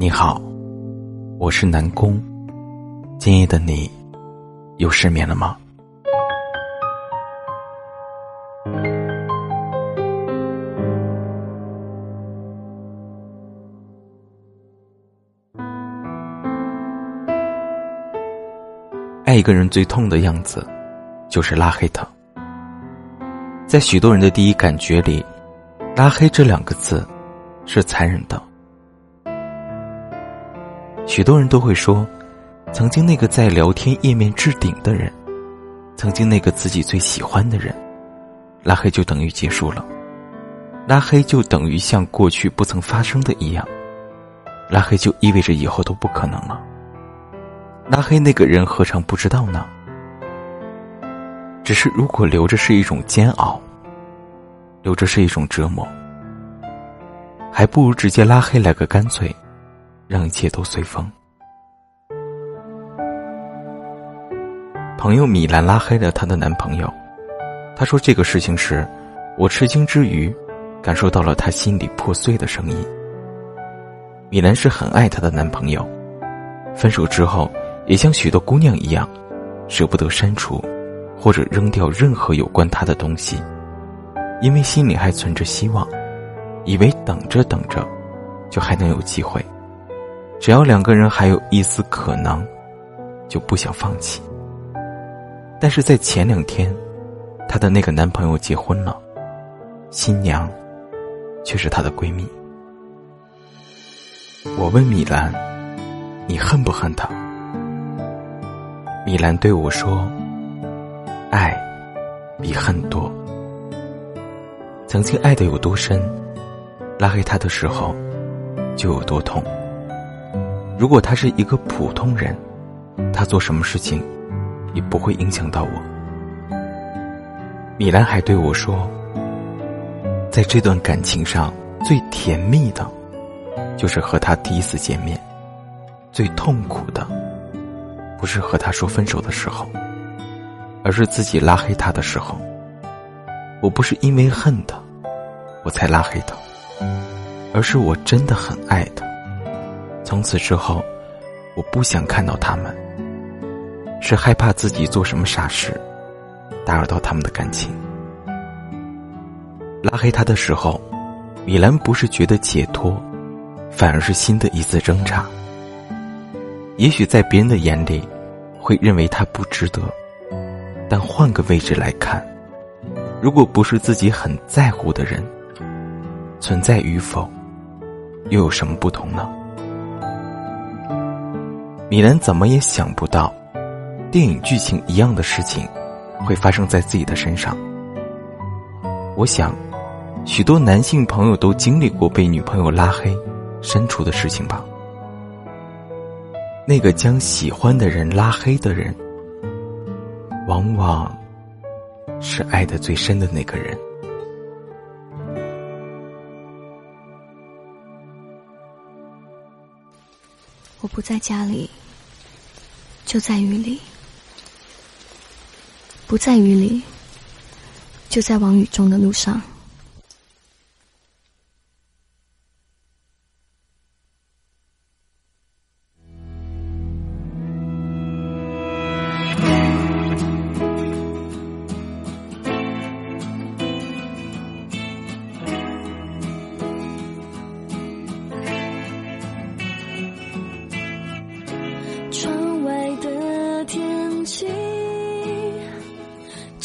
你好，我是南宫。今夜的你又失眠了吗？爱一个人最痛的样子，就是拉黑他。在许多人的第一感觉里，拉黑这两个字是残忍的。许多人都会说，曾经那个在聊天页面置顶的人，曾经那个自己最喜欢的人，拉黑就等于结束了，拉黑就等于像过去不曾发生的一样，拉黑就意味着以后都不可能了。拉黑那个人何尝不知道呢？只是如果留着是一种煎熬，留着是一种折磨，还不如直接拉黑来个干脆，让一切都随风。朋友米兰拉黑了她的男朋友，她说这个事情时，我吃惊之余，感受到了她心里破碎的声音。米兰是很爱她的男朋友，分手之后。也像许多姑娘一样，舍不得删除或者扔掉任何有关他的东西，因为心里还存着希望，以为等着等着，就还能有机会。只要两个人还有一丝可能，就不想放弃。但是在前两天，她的那个男朋友结婚了，新娘却是她的闺蜜。我问米兰：“你恨不恨他？”米兰对我说：“爱比恨多。曾经爱的有多深，拉黑他的时候就有多痛。如果他是一个普通人，他做什么事情也不会影响到我。”米兰还对我说：“在这段感情上，最甜蜜的，就是和他第一次见面；最痛苦的。”不是和他说分手的时候，而是自己拉黑他的时候。我不是因为恨他，我才拉黑他，而是我真的很爱他。从此之后，我不想看到他们，是害怕自己做什么傻事，打扰到他们的感情。拉黑他的时候，米兰不是觉得解脱，反而是新的一次挣扎。也许在别人的眼里，会认为他不值得，但换个位置来看，如果不是自己很在乎的人，存在与否，又有什么不同呢？米兰怎么也想不到，电影剧情一样的事情，会发生在自己的身上。我想，许多男性朋友都经历过被女朋友拉黑、删除的事情吧。那个将喜欢的人拉黑的人，往往是爱的最深的那个人。我不在家里，就在雨里；不在雨里，就在往雨中的路上。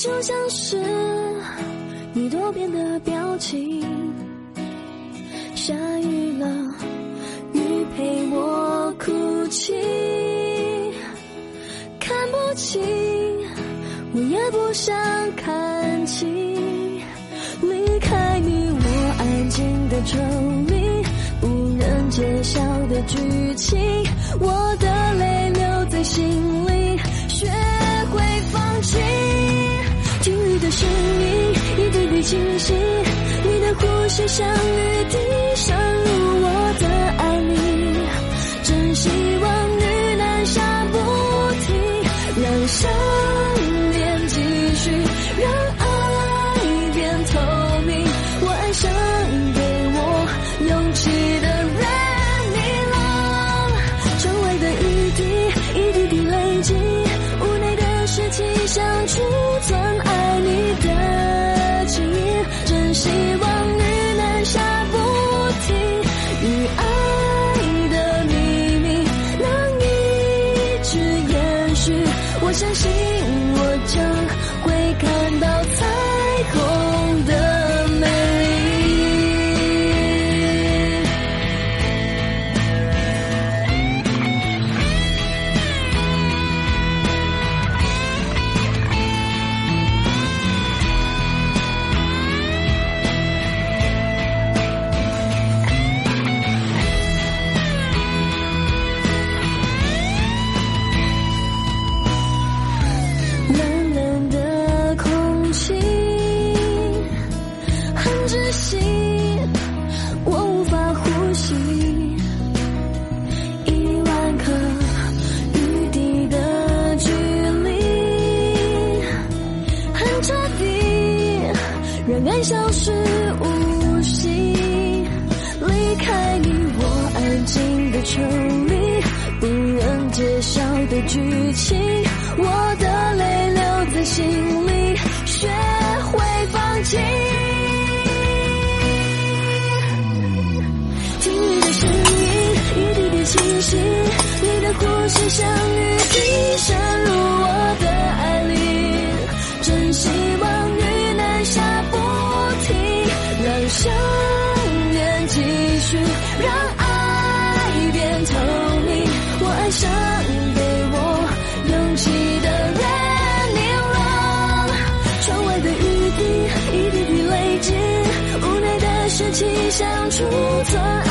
就像是你多变的表情，下雨了，雨陪我哭泣，看不清，我也不想看清，离开你，我安静的抽离，无人揭晓的剧情，我的泪留在心里，学会放弃。声音一滴滴清晰，你的呼吸像雨滴渗入我的爱里，真希望雨能下不停，让想念继续，让爱变透明。我爱上给我勇气的人，你了。窗外的雨滴一滴滴累积，屋内的湿气像。年消失无息离开你我安静的抽离不忍揭晓的剧情我的泪流在心里学会放弃。听你的声音一滴滴清晰你的呼吸像雨不转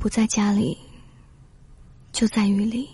不在家里，就在雨里。